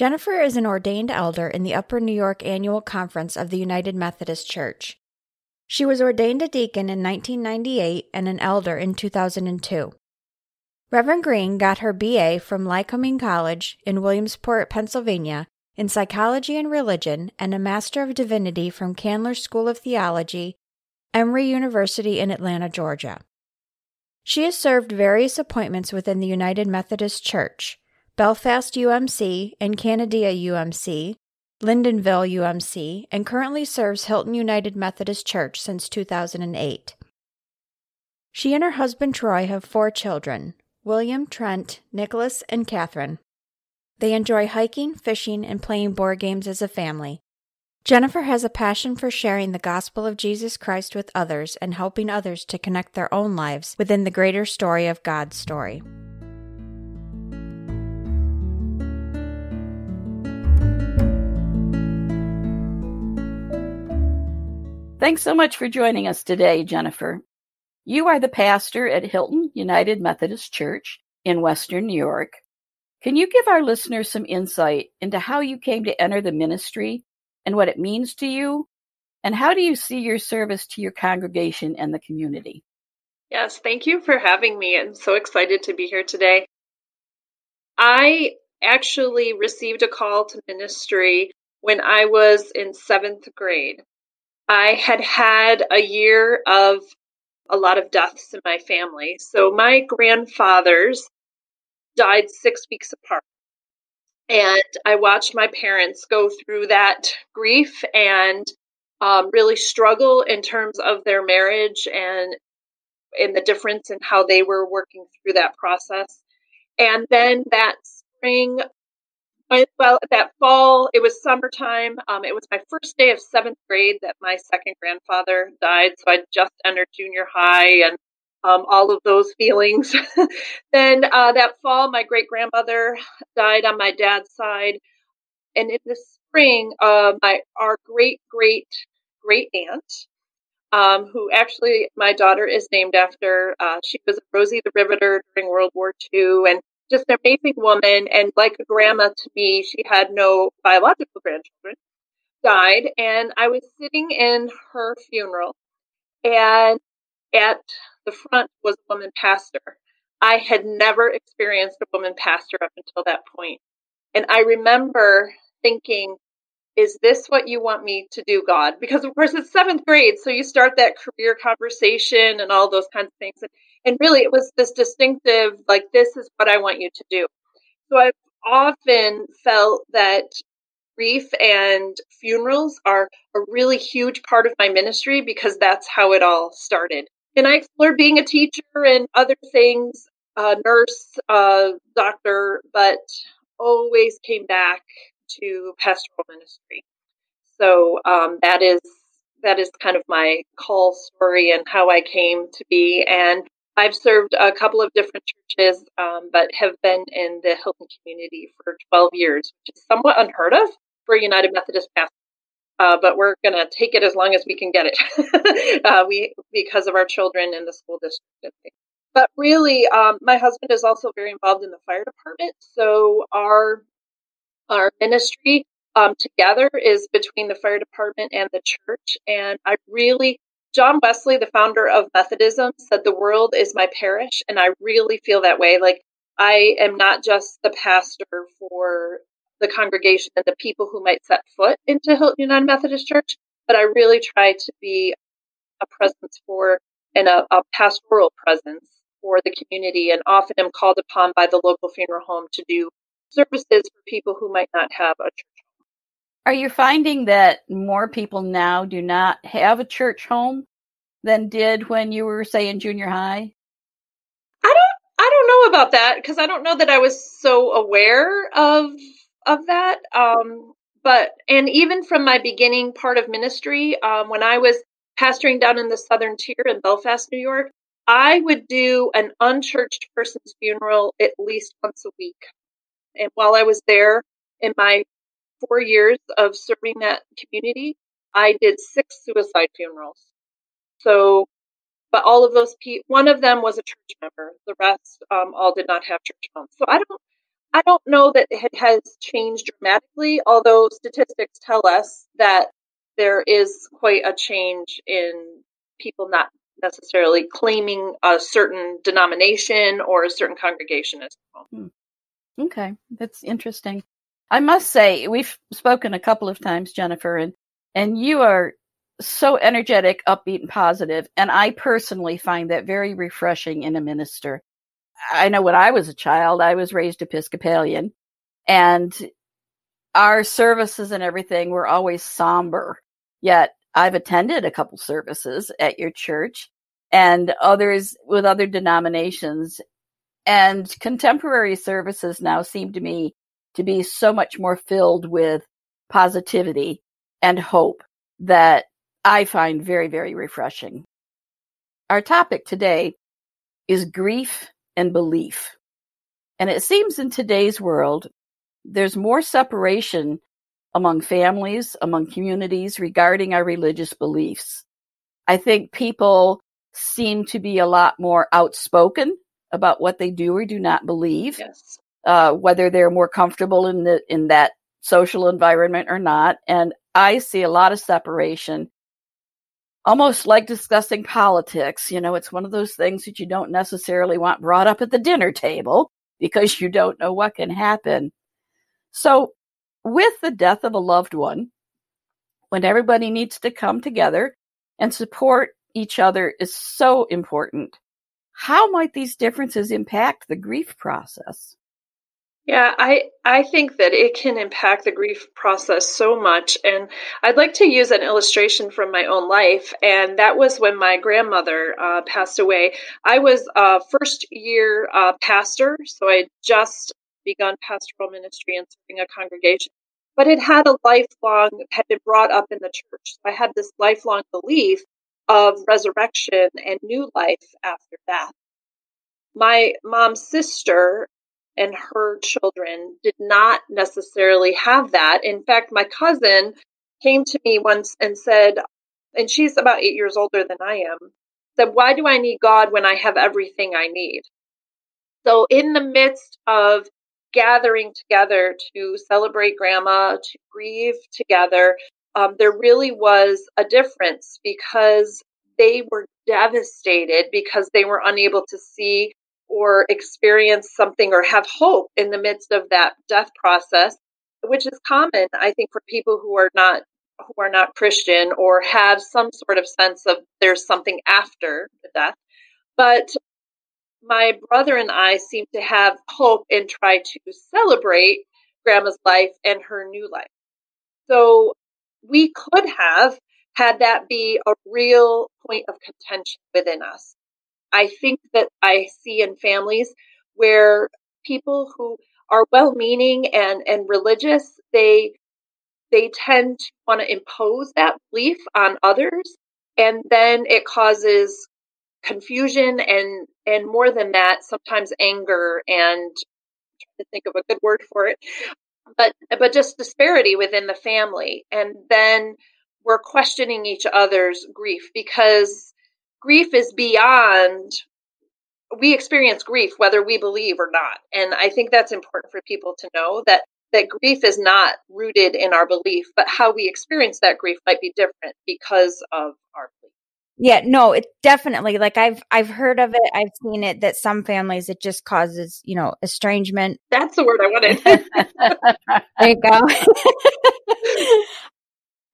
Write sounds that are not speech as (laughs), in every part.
Jennifer is an ordained elder in the Upper New York Annual Conference of the United Methodist Church. She was ordained a deacon in 1998 and an elder in 2002. Reverend Green got her BA from Lycoming College in Williamsport, Pennsylvania, in psychology and religion, and a Master of Divinity from Candler School of Theology, Emory University in Atlanta, Georgia. She has served various appointments within the United Methodist Church, Belfast UMC and Canandaigua UMC, Lyndonville UMC, and currently serves Hilton United Methodist Church since 2008. She and her husband Troy have four children William, Trent, Nicholas, and Catherine. They enjoy hiking, fishing, and playing board games as a family. Jennifer has a passion for sharing the gospel of Jesus Christ with others and helping others to connect their own lives within the greater story of God's story. Thanks so much for joining us today, Jennifer. You are the pastor at Hilton United Methodist Church in Western New York. Can you give our listeners some insight into how you came to enter the ministry and what it means to you? And how do you see your service to your congregation and the community? Yes, thank you for having me. I'm so excited to be here today. I actually received a call to ministry when I was in seventh grade. I had had a year of a lot of deaths in my family. So my grandfathers died six weeks apart. And I watched my parents go through that grief and um, really struggle in terms of their marriage and in the difference in how they were working through that process. And then that spring, well, that fall, it was summertime. Um, it was my first day of seventh grade that my second grandfather died. So I just entered junior high and um, all of those feelings. (laughs) then uh, that fall, my great grandmother died on my dad's side. And in the spring, uh, my our great great great aunt, um, who actually my daughter is named after, uh, she was Rosie the Riveter during World War II, and just an amazing woman and like a grandma to me. She had no biological grandchildren, died, and I was sitting in her funeral, and at the front was a woman pastor. I had never experienced a woman pastor up until that point. And I remember thinking, is this what you want me to do, God? Because of course it's seventh grade, so you start that career conversation and all those kinds of things. And, and really it was this distinctive, like, this is what I want you to do. So I've often felt that grief and funerals are a really huge part of my ministry because that's how it all started. And I explored being a teacher and other things, uh, nurse, uh, doctor, but always came back to pastoral ministry. So um, that is that is kind of my call story and how I came to be. And I've served a couple of different churches, um, but have been in the Hilton community for 12 years, which is somewhat unheard of for United Methodist pastor. Uh, but we're going to take it as long as we can get it. (laughs) uh, we because of our children in the school district. But really, um, my husband is also very involved in the fire department. So our our ministry um, together is between the fire department and the church. And I really, John Wesley, the founder of Methodism, said the world is my parish, and I really feel that way. Like I am not just the pastor for the congregation and the people who might set foot into Hilton United Methodist Church, but I really try to be a presence for and a, a pastoral presence for the community and often am called upon by the local funeral home to do services for people who might not have a church. Are you finding that more people now do not have a church home than did when you were say in junior high? I don't I don't know about that because I don't know that I was so aware of of that. Um, but and even from my beginning part of ministry, um, when I was pastoring down in the southern tier in Belfast, New York, I would do an unchurched person's funeral at least once a week. And while I was there in my four years of serving that community, I did six suicide funerals. So, but all of those people, one of them was a church member. The rest um, all did not have church homes. So I don't, I don't know that it has changed dramatically. Although statistics tell us that there is quite a change in people not necessarily claiming a certain denomination or a certain congregation as well. Hmm. Okay, that's interesting. I must say, we've spoken a couple of times, Jennifer, and and you are so energetic, upbeat, and positive. And I personally find that very refreshing in a minister. I know when I was a child, I was raised Episcopalian, and our services and everything were always somber. Yet I've attended a couple services at your church and others with other denominations. And contemporary services now seem to me to be so much more filled with positivity and hope that I find very, very refreshing. Our topic today is grief and belief. And it seems in today's world, there's more separation among families, among communities regarding our religious beliefs. I think people seem to be a lot more outspoken about what they do or do not believe. Yes. Uh, whether they're more comfortable in the in that social environment or not. And I see a lot of separation, almost like discussing politics. You know, it's one of those things that you don't necessarily want brought up at the dinner table because you don't know what can happen. So with the death of a loved one, when everybody needs to come together and support each other is so important. How might these differences impact the grief process? Yeah, I I think that it can impact the grief process so much and I'd like to use an illustration from my own life and that was when my grandmother uh, passed away. I was a first year uh, pastor, so I just begun pastoral ministry and serving a congregation, but it had a lifelong, had been brought up in the church. So I had this lifelong belief of resurrection and new life after death. My mom's sister and her children did not necessarily have that. In fact, my cousin came to me once and said, and she's about eight years older than I am, said, Why do I need God when I have everything I need? So, in the midst of gathering together to celebrate grandma, to grieve together, um, there really was a difference because they were devastated because they were unable to see or experience something or have hope in the midst of that death process, which is common, I think, for people who are not who are not Christian or have some sort of sense of there's something after the death. But my brother and I seem to have hope and try to celebrate grandma's life and her new life. So we could have had that be a real point of contention within us. I think that I see in families where people who are well meaning and, and religious, they they tend to want to impose that belief on others and then it causes confusion and and more than that sometimes anger and trying to think of a good word for it but but just disparity within the family. And then we're questioning each other's grief because grief is beyond we experience grief whether we believe or not and i think that's important for people to know that that grief is not rooted in our belief but how we experience that grief might be different because of our belief yeah, no, it definitely like I've I've heard of it, I've seen it that some families it just causes, you know, estrangement. That's the word I wanted. (laughs) there you go. (laughs)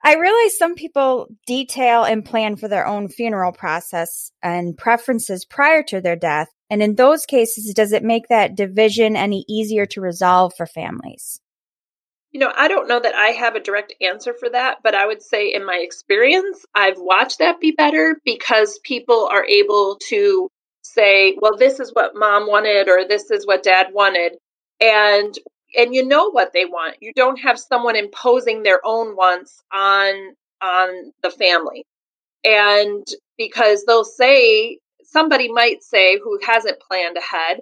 I realize some people detail and plan for their own funeral process and preferences prior to their death. And in those cases, does it make that division any easier to resolve for families? You know, I don't know that I have a direct answer for that, but I would say in my experience, I've watched that be better because people are able to say, well, this is what mom wanted or this is what dad wanted. And and you know what they want. You don't have someone imposing their own wants on on the family. And because they'll say somebody might say who hasn't planned ahead,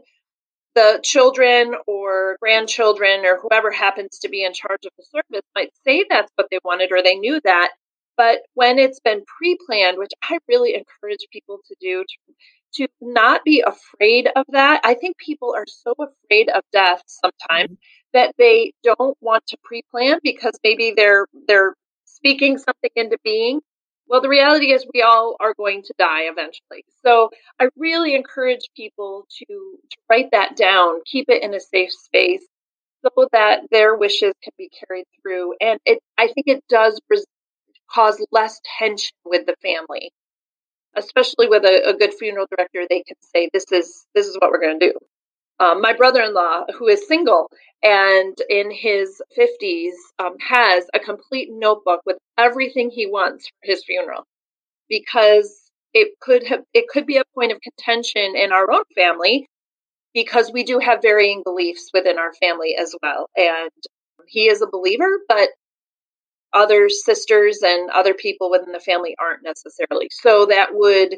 the children or grandchildren or whoever happens to be in charge of the service might say that's what they wanted or they knew that. But when it's been pre planned, which I really encourage people to do, to, to not be afraid of that. I think people are so afraid of death sometimes mm-hmm. That they don't want to pre plan because maybe they're they're speaking something into being well, the reality is we all are going to die eventually. So I really encourage people to, to write that down, keep it in a safe space so that their wishes can be carried through. And it, I think it does res- cause less tension with the family, especially with a, a, good funeral director. They can say, this is, this is what we're going to do. Um, my brother-in-law, who is single and in his 50s, um, has a complete notebook with everything he wants for his funeral. Because it could have it could be a point of contention in our own family because we do have varying beliefs within our family as well. And he is a believer but other sisters and other people within the family aren't necessarily. So that would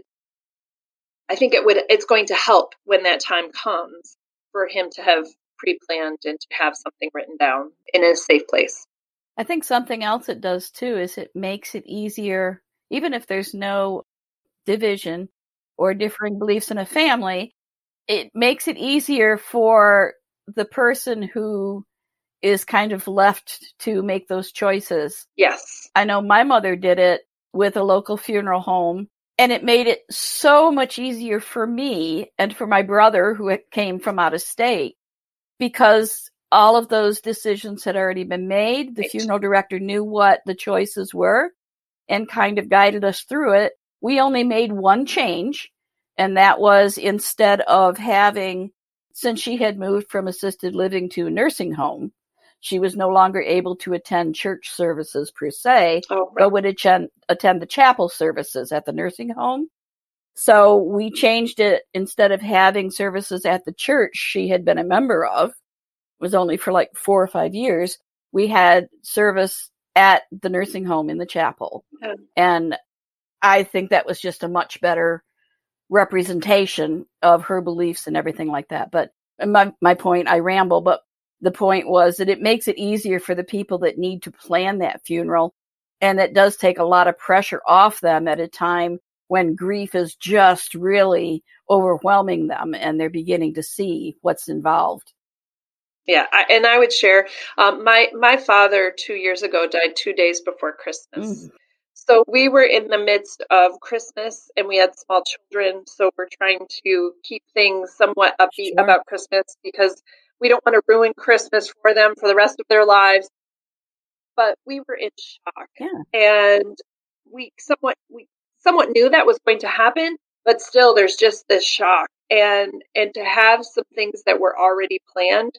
i think it would it's going to help when that time comes for him to have pre-planned and to have something written down in a safe place I think something else it does too is it makes it easier, even if there's no division or differing beliefs in a family, it makes it easier for the person who is kind of left to make those choices. Yes. I know my mother did it with a local funeral home and it made it so much easier for me and for my brother who came from out of state because all of those decisions had already been made. The right. funeral director knew what the choices were and kind of guided us through it. We only made one change, and that was instead of having, since she had moved from assisted living to a nursing home, she was no longer able to attend church services per se, oh, right. but would attend, attend the chapel services at the nursing home. So we changed it instead of having services at the church she had been a member of was only for like four or five years, we had service at the nursing home in the chapel. And I think that was just a much better representation of her beliefs and everything like that. But my, my point, I ramble, but the point was that it makes it easier for the people that need to plan that funeral. And it does take a lot of pressure off them at a time when grief is just really overwhelming them and they're beginning to see what's involved. Yeah, I, and I would share. Um, my my father two years ago died two days before Christmas. Mm. So we were in the midst of Christmas, and we had small children. So we're trying to keep things somewhat upbeat sure. about Christmas because we don't want to ruin Christmas for them for the rest of their lives. But we were in shock, yeah. and we somewhat we somewhat knew that was going to happen, but still, there's just this shock, and and to have some things that were already planned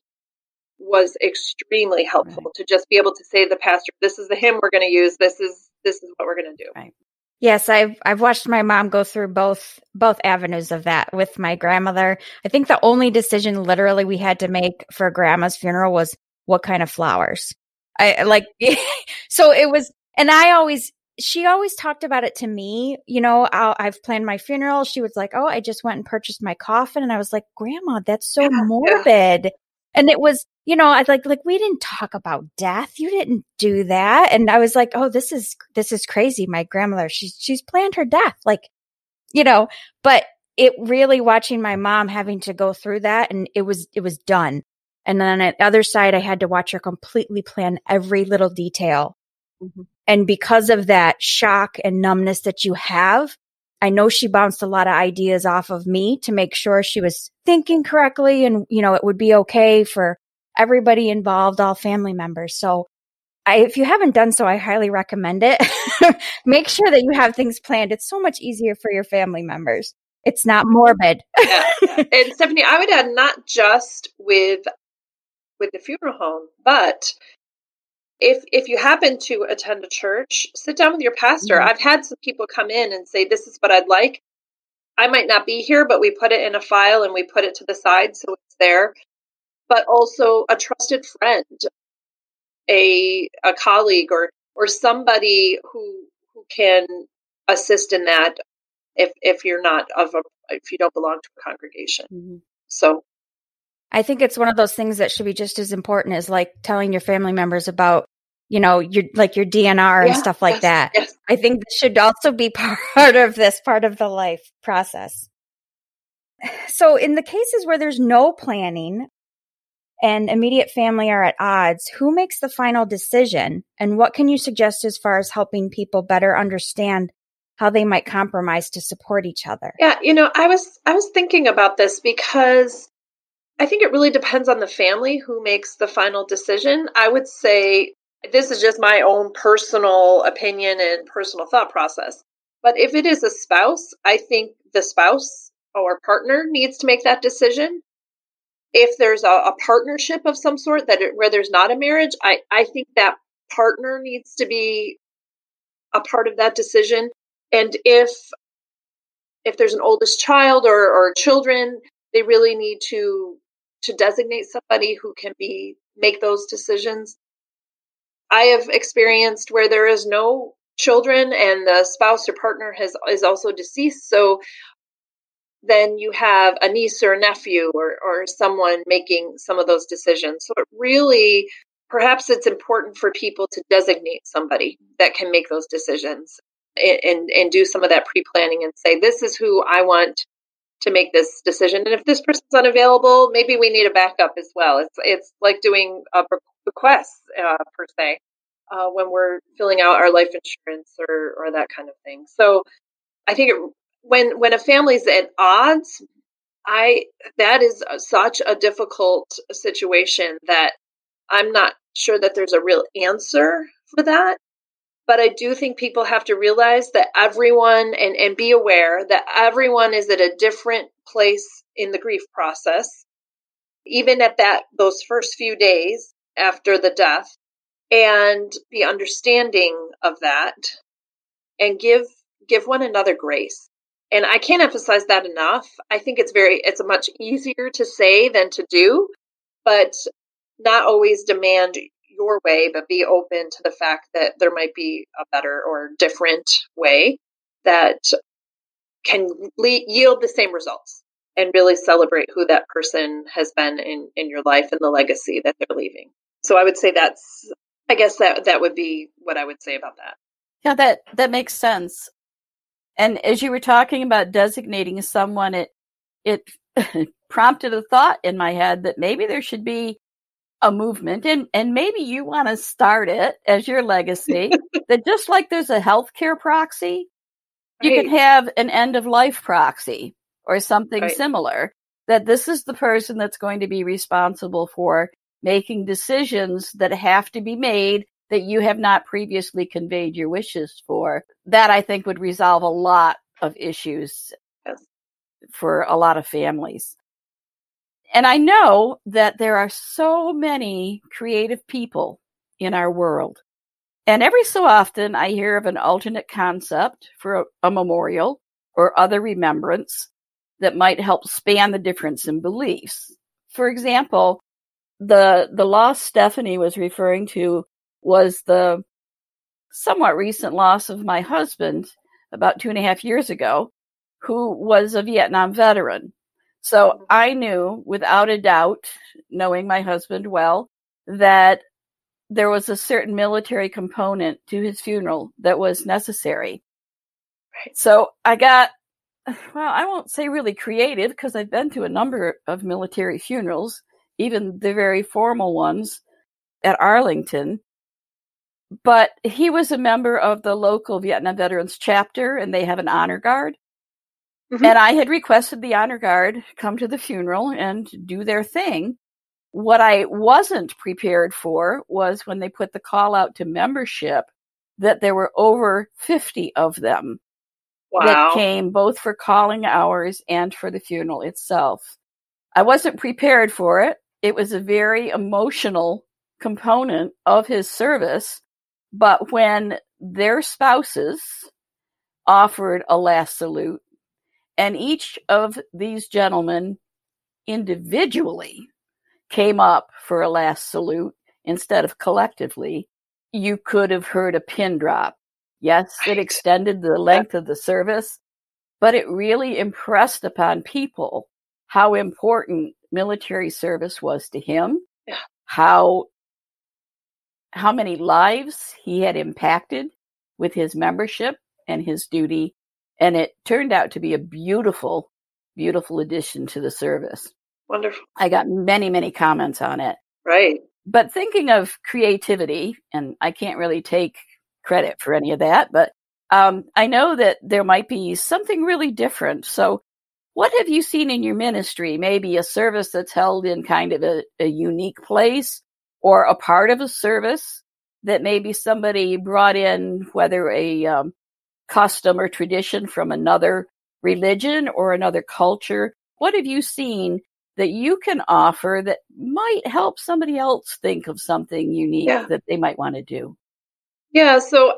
was extremely helpful right. to just be able to say to the pastor, this is the hymn we're going to use. This is, this is what we're going to do. Right. Yes, I've I've watched my mom go through both both avenues of that with my grandmother. I think the only decision literally we had to make for grandma's funeral was what kind of flowers. I like (laughs) so it was and I always she always talked about it to me. You know, i have planned my funeral. She was like, "Oh, I just went and purchased my coffin," and I was like, "Grandma, that's so (laughs) morbid." And it was you know, I like, like, we didn't talk about death. You didn't do that. And I was like, oh, this is, this is crazy. My grandmother, she's, she's planned her death. Like, you know, but it really watching my mom having to go through that and it was, it was done. And then at the other side, I had to watch her completely plan every little detail. Mm-hmm. And because of that shock and numbness that you have, I know she bounced a lot of ideas off of me to make sure she was thinking correctly and, you know, it would be okay for everybody involved, all family members. So I, if you haven't done so, I highly recommend it. (laughs) Make sure that you have things planned. It's so much easier for your family members. It's not morbid. (laughs) yeah. And Stephanie, I would add not just with with the funeral home, but if if you happen to attend a church, sit down with your pastor. Mm-hmm. I've had some people come in and say, "This is what I'd like." I might not be here, but we put it in a file and we put it to the side so it's there but also a trusted friend, a a colleague or or somebody who who can assist in that if if you're not of a if you don't belong to a congregation. Mm-hmm. So I think it's one of those things that should be just as important as like telling your family members about, you know, your like your DNR yeah, and stuff like yes, that. Yes. I think this should also be (laughs) part of this part of the life process. So in the cases where there's no planning and immediate family are at odds, who makes the final decision? And what can you suggest as far as helping people better understand how they might compromise to support each other? Yeah, you know, I was I was thinking about this because I think it really depends on the family who makes the final decision. I would say this is just my own personal opinion and personal thought process. But if it is a spouse, I think the spouse or partner needs to make that decision. If there's a, a partnership of some sort that it, where there's not a marriage, I, I think that partner needs to be a part of that decision. And if if there's an oldest child or, or children, they really need to to designate somebody who can be make those decisions. I have experienced where there is no children and the spouse or partner has is also deceased. So then you have a niece or a nephew or, or someone making some of those decisions. So it really perhaps it's important for people to designate somebody that can make those decisions and, and, and do some of that pre-planning and say, this is who I want to make this decision. And if this person's unavailable, maybe we need a backup as well. It's it's like doing a request uh, per se uh, when we're filling out our life insurance or or that kind of thing. So I think it, when when a family's at odds, I that is such a difficult situation that I'm not sure that there's a real answer for that. But I do think people have to realize that everyone and, and be aware that everyone is at a different place in the grief process, even at that those first few days after the death, and be understanding of that and give give one another grace. And I can't emphasize that enough. I think it's very it's much easier to say than to do, but not always demand your way, but be open to the fact that there might be a better or different way that can le- yield the same results and really celebrate who that person has been in, in your life and the legacy that they're leaving. So I would say that's, I guess that, that would be what I would say about that. Yeah, that, that makes sense. And as you were talking about designating someone, it, it (laughs) prompted a thought in my head that maybe there should be a movement and and maybe you want to start it as your legacy (laughs) that just like there's a healthcare proxy you right. could have an end of life proxy or something right. similar that this is the person that's going to be responsible for making decisions that have to be made that you have not previously conveyed your wishes for that i think would resolve a lot of issues yes. for a lot of families and I know that there are so many creative people in our world. And every so often I hear of an alternate concept for a, a memorial or other remembrance that might help span the difference in beliefs. For example, the, the loss Stephanie was referring to was the somewhat recent loss of my husband about two and a half years ago, who was a Vietnam veteran. So mm-hmm. I knew without a doubt, knowing my husband well, that there was a certain military component to his funeral that was necessary. Right. So I got, (sighs) well, I won't say really creative because I've been to a number of military funerals, even the very formal ones at Arlington. But he was a member of the local Vietnam Veterans chapter and they have an honor guard. Mm-hmm. And I had requested the honor guard come to the funeral and do their thing. What I wasn't prepared for was when they put the call out to membership that there were over 50 of them wow. that came both for calling hours and for the funeral itself. I wasn't prepared for it. It was a very emotional component of his service. But when their spouses offered a last salute, and each of these gentlemen individually came up for a last salute instead of collectively, you could have heard a pin drop. Yes, it extended the length of the service, but it really impressed upon people how important military service was to him, yeah. how how many lives he had impacted with his membership and his duty, and it turned out to be a beautiful, beautiful addition to the service. Wonderful. I got many, many comments on it. Right. But thinking of creativity, and I can't really take credit for any of that, but um, I know that there might be something really different. So, what have you seen in your ministry? Maybe a service that's held in kind of a, a unique place or a part of a service that maybe somebody brought in, whether a um, custom or tradition from another religion or another culture. What have you seen that you can offer that might help somebody else think of something unique yeah. that they might want to do? Yeah, so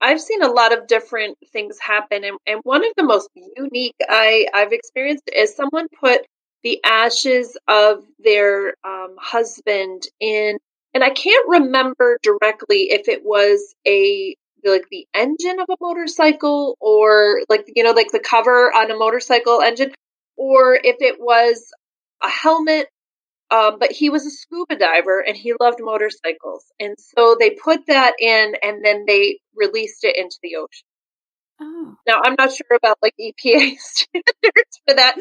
I've seen a lot of different things happen, and, and one of the most unique I, I've experienced is someone put the ashes of their um, husband in, and I can't remember directly if it was a like the engine of a motorcycle or like you know like the cover on a motorcycle engine or if it was a helmet um, but he was a scuba diver and he loved motorcycles. And so they put that in and then they released it into the ocean. Oh. Now, I'm not sure about like EPA (laughs) standards for that,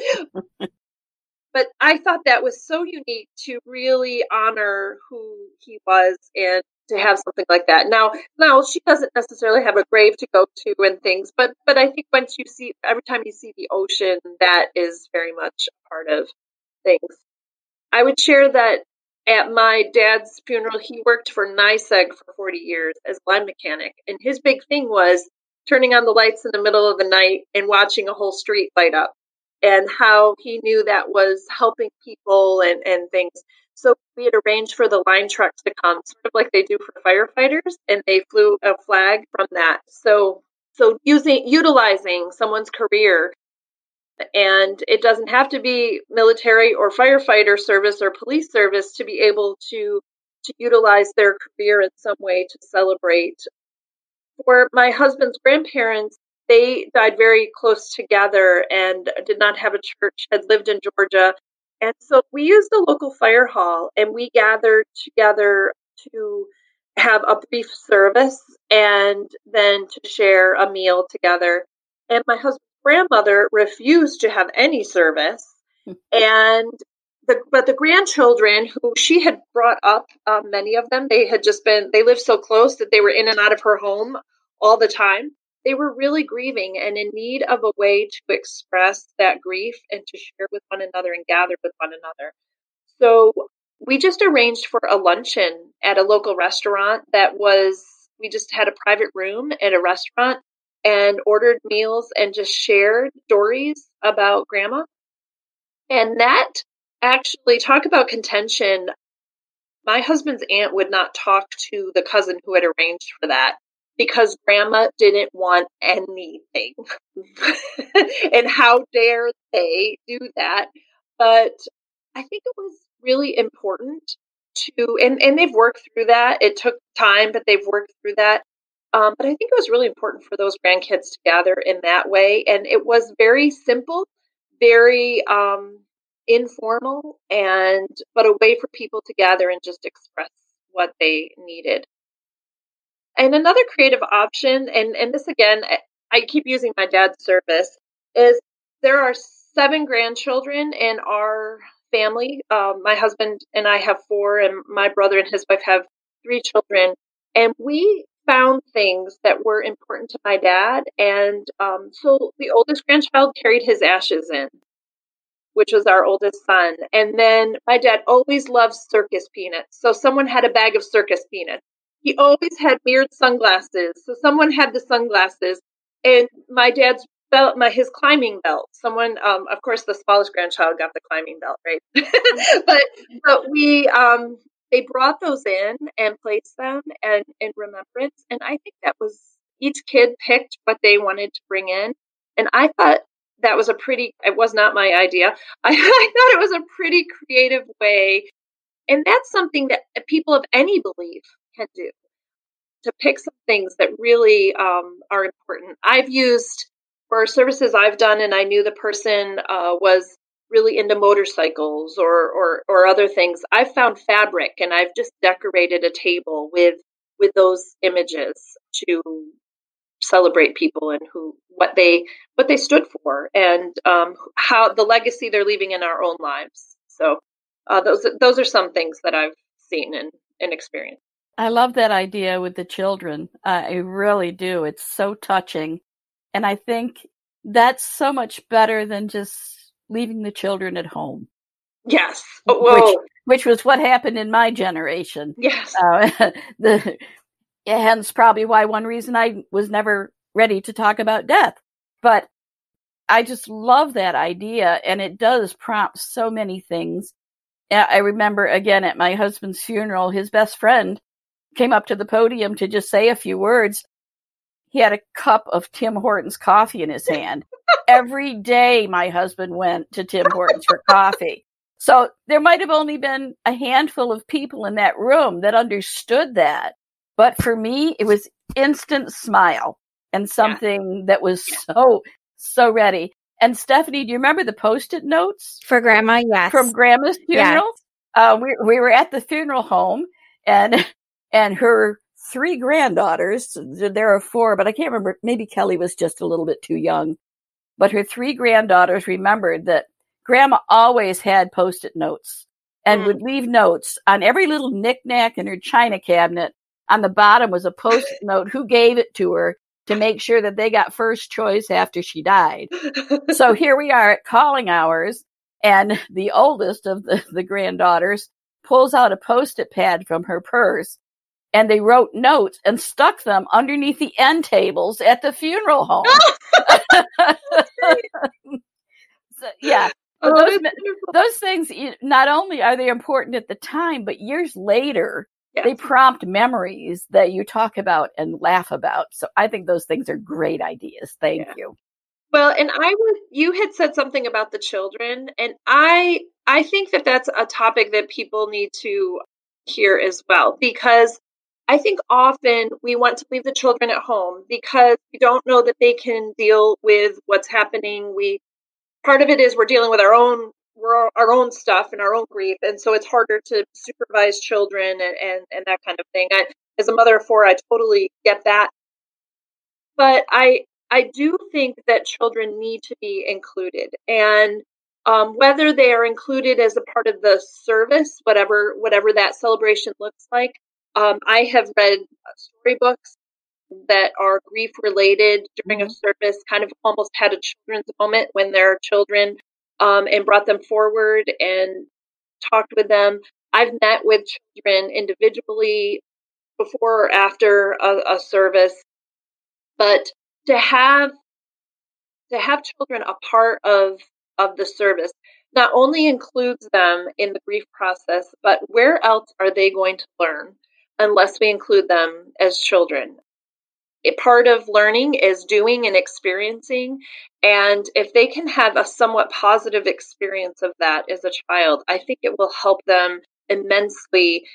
but I thought that was so unique to really honor who he was and to have something like that. Now, now she doesn't necessarily have a grave to go to and things, but but I think once you see every time you see the ocean, that is very much part of things. I would share that at my dad's funeral, he worked for NYSEG for 40 years as line mechanic. And his big thing was turning on the lights in the middle of the night and watching a whole street light up and how he knew that was helping people and, and things. So we had arranged for the line trucks to come, sort of like they do for firefighters, and they flew a flag from that. So so using utilizing someone's career and it doesn't have to be military or firefighter service or police service to be able to to utilize their career in some way to celebrate. For my husband's grandparents, they died very close together and did not have a church, had lived in Georgia. And so we used the local fire hall and we gathered together to have a brief service and then to share a meal together. And my husband's grandmother refused to have any service. (laughs) and the, but the grandchildren who she had brought up, uh, many of them, they had just been, they lived so close that they were in and out of her home all the time. They were really grieving and in need of a way to express that grief and to share with one another and gather with one another. So we just arranged for a luncheon at a local restaurant that was, we just had a private room at a restaurant and ordered meals and just shared stories about grandma. And that actually, talk about contention. My husband's aunt would not talk to the cousin who had arranged for that because grandma didn't want anything. (laughs) and how dare they do that? But I think it was really important to, and, and they've worked through that. It took time, but they've worked through that um, but I think it was really important for those grandkids to gather in that way. And it was very simple, very um, informal, and but a way for people to gather and just express what they needed. And another creative option, and, and this again, I keep using my dad's service, is there are seven grandchildren in our family. Um, my husband and I have four, and my brother and his wife have three children. And we found things that were important to my dad. And um, so the oldest grandchild carried his ashes in, which was our oldest son. And then my dad always loved circus peanuts. So someone had a bag of circus peanuts. He always had mirrored sunglasses. So someone had the sunglasses. And my dad's belt, my his climbing belt. Someone, um, of course, the smallest grandchild got the climbing belt, right? (laughs) but but we um, they brought those in and placed them and in remembrance. And I think that was each kid picked what they wanted to bring in. And I thought that was a pretty it was not my idea I, (laughs) I, thought it was a pretty creative way and that's something that people of any belief can do to pick some things that really um, are important i've used for services i've done and i knew the person uh, was really into motorcycles or, or or other things i've found fabric and i've just decorated a table with with those images to celebrate people and who what they what they stood for and um, how the legacy they're leaving in our own lives. So uh, those those are some things that I've seen and, and experienced. I love that idea with the children. Uh, I really do. It's so touching, and I think that's so much better than just leaving the children at home. Yes. Which, which was what happened in my generation. Yes. Uh, (laughs) the hence probably why one reason I was never ready to talk about death. But I just love that idea and it does prompt so many things. I remember again at my husband's funeral, his best friend came up to the podium to just say a few words. He had a cup of Tim Hortons coffee in his hand. Every day my husband went to Tim Hortons for coffee. So there might have only been a handful of people in that room that understood that. But for me, it was instant smile and something yeah. that was so, so ready. And Stephanie, do you remember the post-it notes for Grandma? Yes, from Grandma's funeral. Yes. Uh, we we were at the funeral home, and (laughs) and her three granddaughters. There are four, but I can't remember. Maybe Kelly was just a little bit too young. But her three granddaughters remembered that Grandma always had post-it notes and mm. would leave notes on every little knickknack in her china cabinet on the bottom was a post it (laughs) note who gave it to her to make sure that they got first choice after she died. so (laughs) here we are at calling hours, and the oldest of the, the granddaughters pulls out a post it pad from her purse and they wrote notes and stuck them underneath the end tables at the funeral home. (laughs) (laughs) so, yeah. (laughs) Oh, those, those things, not only are they important at the time, but years later, Yes. They prompt memories that you talk about and laugh about. So I think those things are great ideas. Thank yeah. you. Well, and I was you had said something about the children and I I think that that's a topic that people need to hear as well because I think often we want to leave the children at home because we don't know that they can deal with what's happening. We part of it is we're dealing with our own our own stuff and our own grief, and so it's harder to supervise children and and, and that kind of thing. I, as a mother of four, I totally get that, but I I do think that children need to be included, and um, whether they are included as a part of the service, whatever whatever that celebration looks like. Um, I have read storybooks that are grief related during a mm-hmm. service, kind of almost had a children's moment when there are children um, and brought them forward and talked with them. I've met with children individually before or after a, a service, but to have to have children a part of of the service not only includes them in the grief process, but where else are they going to learn unless we include them as children? a part of learning is doing and experiencing. And if they can have a somewhat positive experience of that as a child, I think it will help them immensely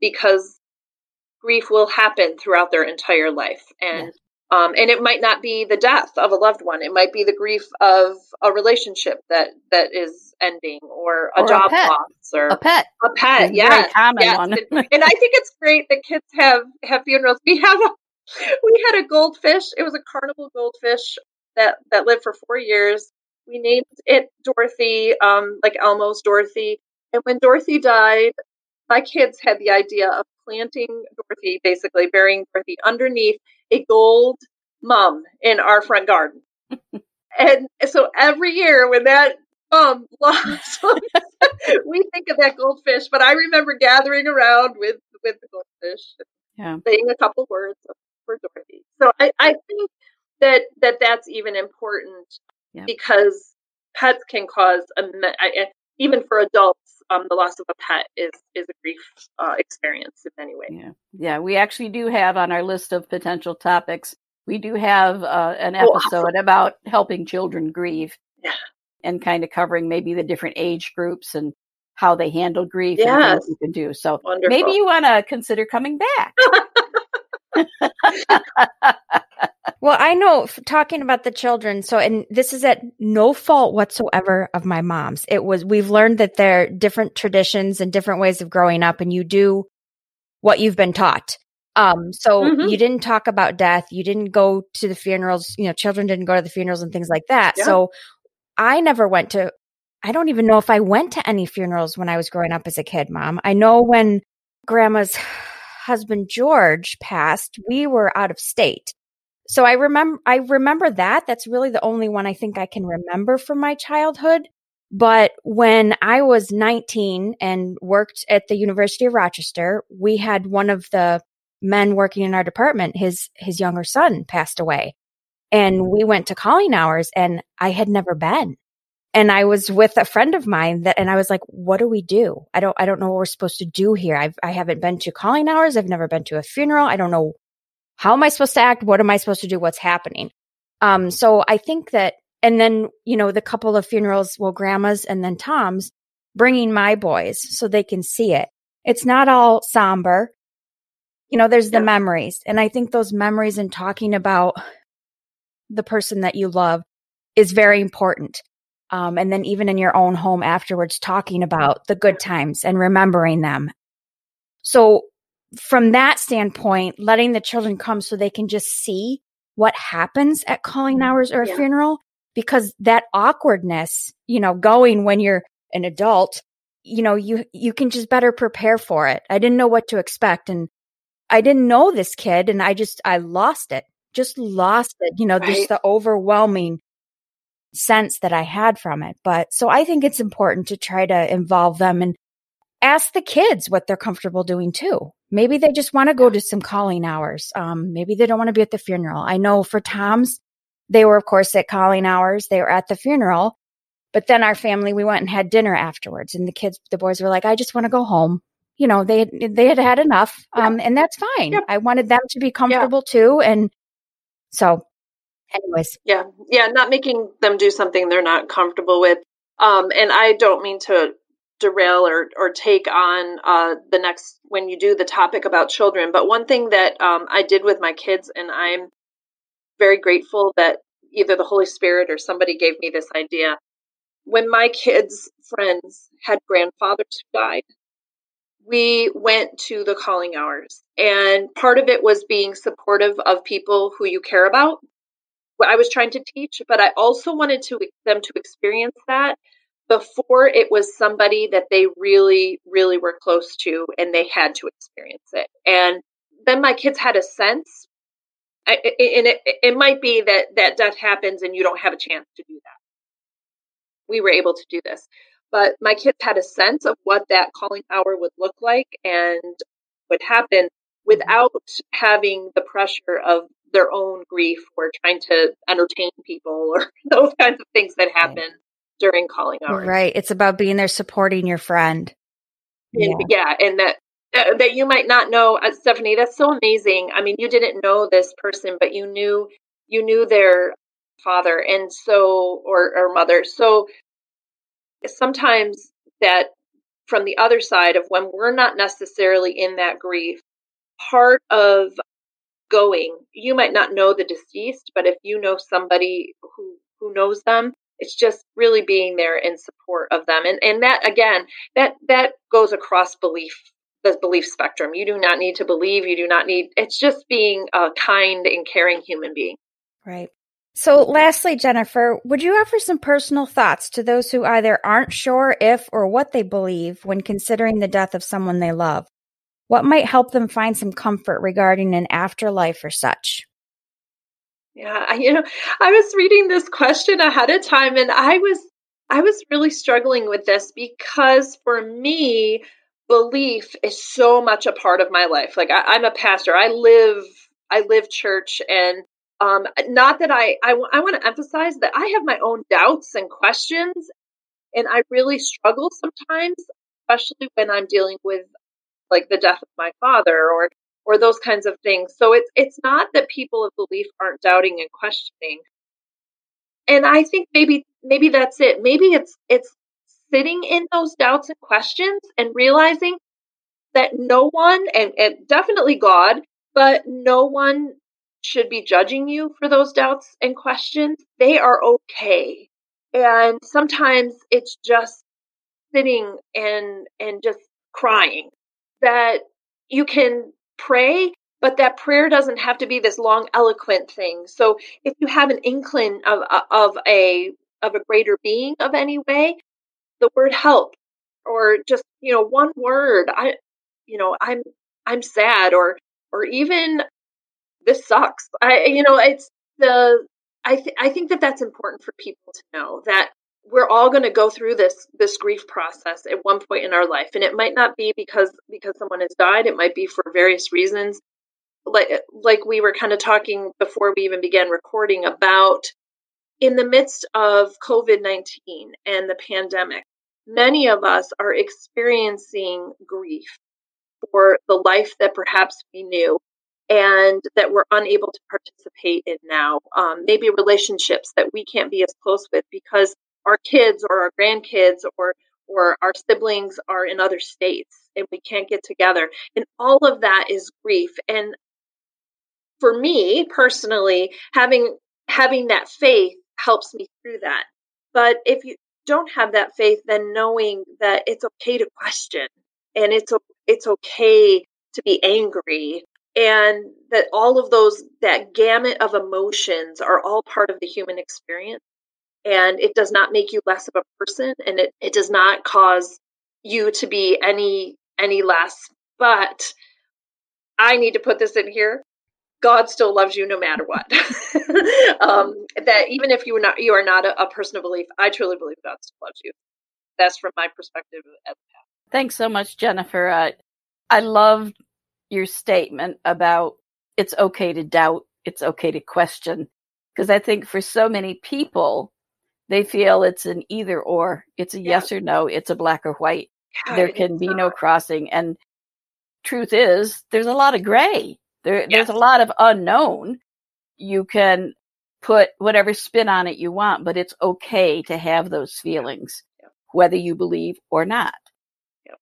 because grief will happen throughout their entire life. And. Um, and it might not be the death of a loved one. It might be the grief of a relationship that that is ending, or a or job a loss, or a pet. A pet, yeah, yes. And, and, I think it's great that kids have have funerals. We have a, we had a goldfish. It was a carnival goldfish that that lived for four years. We named it Dorothy, um, like Elmo's Dorothy. And when Dorothy died, my kids had the idea of planting Dorothy, basically burying Dorothy underneath a gold mum in our front garden. (laughs) and so every year when that mum (laughs) lost, we think of that goldfish. But I remember gathering around with with the goldfish, yeah. saying a couple words for Dorothy. So I, I think that that that's even important yeah. because pets can cause a even for adults um, the loss of a pet is is a grief uh, experience in many ways. Yeah, yeah. We actually do have on our list of potential topics We do have uh, an Oh, episode awesome. about helping children grieve Yeah. and kind of covering maybe the different age groups and how they handle grief and Yes. things you can do. So Wonderful. maybe you want to consider coming back. (laughs) (laughs) Well, I know talking about the children. So, and this is at no fault whatsoever of my mom's. It was, we've learned that there are different traditions and different ways of growing up and you do what you've been taught. Um, so Mhm. you didn't talk about death. You didn't go to the funerals. You know, children didn't go to the funerals and things like that. Yeah. So I never went to, I don't even know if I went to any funerals when I was growing up as a kid, mom. I know when grandma's (sighs) husband George passed, we were out of state. So I remember I remember that. That's really the only one I think I can remember from my childhood. But when I was 19 and worked at the University of Rochester, we had one of the men working in our department, his his younger son passed away. And mm-hmm. we went to calling hours and I had never been. And I was with a friend of mine that and I was like, what do we do? I don't I don't know what we're supposed to do here. I've I haven't been to calling hours. I've never been to a funeral. I don't know how am I supposed to act? What am I supposed to do? What's happening? Um, so I think that, and then, you know, the couple of funerals, well, grandma's and then Tom's bringing my boys so they can see it. It's not all somber. You know, there's the Yeah. memories. And I think those memories and talking about the person that you love is very important. Um, and then even in your own home afterwards, talking about the good times and remembering them. So from that standpoint, letting the children come so they can just see what happens at calling mm-hmm. hours or a Yeah. funeral, because that awkwardness, you know, going when you're an adult, you know, you, you can just better prepare for it. I didn't know what to expect and I didn't know this kid and I just, I lost it, just lost it, you know, Right. just the overwhelming sense that I had from it. But so I think it's important to try to involve them and ask the kids what they're comfortable doing too. Maybe they just want to go to some calling hours. Um, maybe they don't want to be at the funeral. I know for Tom's, they were of course at calling hours. They were at the funeral, but then our family, we went and had dinner afterwards and the kids, the boys were like, I just want to go home. You know, they, had, they had had enough. Um, and that's fine. Yep. I wanted them to be comfortable too. And so anyways, Yeah, yeah, not making them do something they're not comfortable with. Um, and I don't mean to derail or or take on uh, the next when you do the topic about children, but one thing that um, I did with my kids, and I'm very grateful that either the Holy Spirit or somebody gave me this idea. When my kids' friends had grandfathers who died, we went to the calling hours, and part of it was being supportive of people who you care about. What I was trying to teach, but I also wanted to them to experience that before it was somebody that they really, really were close to and they had to experience it. And then my kids had a sense, I, and it, it might be that that death happens and you don't have a chance to do that. We were able to do this, but my kids had a sense of what that calling hour would look like and would happen without having the pressure of their own grief or trying to entertain people or (laughs) those kinds of things that happen during calling hours. right. It's about being there supporting your friend. And, yeah. and that uh, that you might not know, uh, Stephanie. That's so amazing. I mean, you didn't know this person, but you knew you knew their father, and so or or mother. So sometimes that from the other side of when we're not necessarily in that grief, part of going, you might not know the deceased, but if you know somebody who who knows them, it's just really being there in support of them. And and that again, that that goes across belief the belief spectrum. You do not need to believe, you do not need it's just being a kind and caring human being. Right. So, lastly, Jennifer, would you offer some personal thoughts to those who either aren't sure if or what they believe when considering the death of someone they love? What might help them find some comfort regarding an afterlife or such? Yeah, I- you know, I was reading this question ahead of time and I was I was really struggling with this because for me, belief is so much a part of my life. Like I, I'm a pastor. I live I live church and um not that I I, I want to emphasize that I have my own doubts and questions and I really struggle sometimes, especially when I'm dealing with like the death of my father or or those kinds of things. So it's it's not that people of belief aren't doubting and questioning. And I think maybe maybe that's it. Maybe it's it's sitting in those doubts and questions and realizing that no one and, and definitely God, but no one should be judging you for those doubts and questions. They are okay. And sometimes it's just sitting and and just crying that you can pray but that prayer doesn't have to be this long eloquent thing. So if you have an inkling of uh, of a of a greater being of any way the word help or just you know one word i you know i'm i'm sad or or even this sucks. I you know it's the i th- i think that that's important for people to know that we're all going to go through this this grief process at one point in our life and it might not be because because someone has died it might be for various reasons. Like like we were kind of talking before we even began recording about in the midst of covid-19 and the pandemic many of us are experiencing grief for the life that perhaps we knew and that we're unable to participate in now. Um, maybe relationships that we can't be as close with because our kids or our grandkids or or our siblings are in other states and we can't get together. And all of that is grief. And for me personally having having that faith helps me through that. But if you don't have that faith then knowing that it's okay to question and it's it's okay to be angry and that all of those that gamut of emotions are all part of the human experience and it does not make you less of a person and it, it does not cause you to be any any less. But i need to put this in here. God still loves you no matter what. (laughs) Um, that even if you are not you are not a, a, person of belief i truly believe god still loves you. That's from my perspective thanks so much jennifer. Uh, i love your statement about it's okay to doubt it's okay to question because i think for so many people they feel it's an either or. It's a yeah. yes or no. It's a black or white. God, there can be not. no crossing. And truth is, there's a lot of gray. There, yes. There's a lot of unknown. You can put whatever spin on it you want, but it's okay to have those feelings, whether you believe or not. Yeah.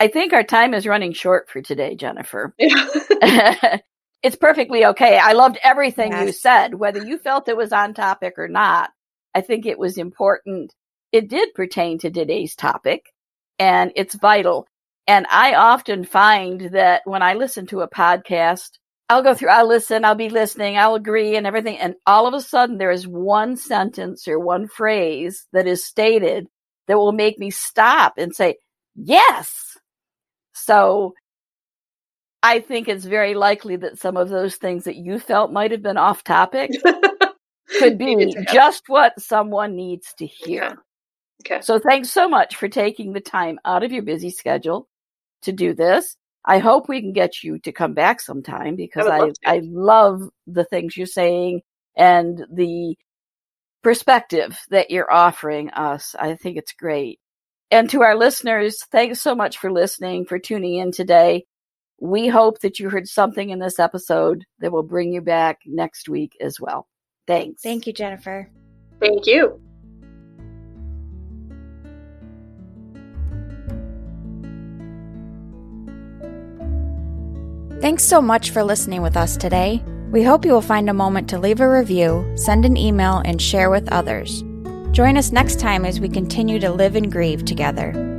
I think our time is running short for today, Jennifer. (laughs) (laughs) it's perfectly okay. I loved everything yes. you said, whether you felt it was on topic or not. I think it was important. It did pertain to today's topic and it's vital. And I often find that when I listen to a podcast, I'll go through, I'll listen, I'll be listening, I'll agree and everything. And all of a sudden there is one sentence or one phrase that is stated that will make me stop and say, yes. So I think it's very likely that some of those things that you felt might have been off topic (laughs) could be just what someone needs to hear. Okay. okay. So thanks so much for taking the time out of your busy schedule to do this. I hope we can get you to come back sometime because I, I, I love the things you're saying and the perspective that you're offering us. I think it's great. And to our listeners, thanks so much for listening, for tuning in today. We hope that you heard something in this episode that will bring you back next week as well. Thanks. Thank you, Jennifer. Thank you. Thanks so much for listening with us today. We hope you will find a moment to leave a review, send an email, and share with others. Join us next time as we continue to live and grieve together.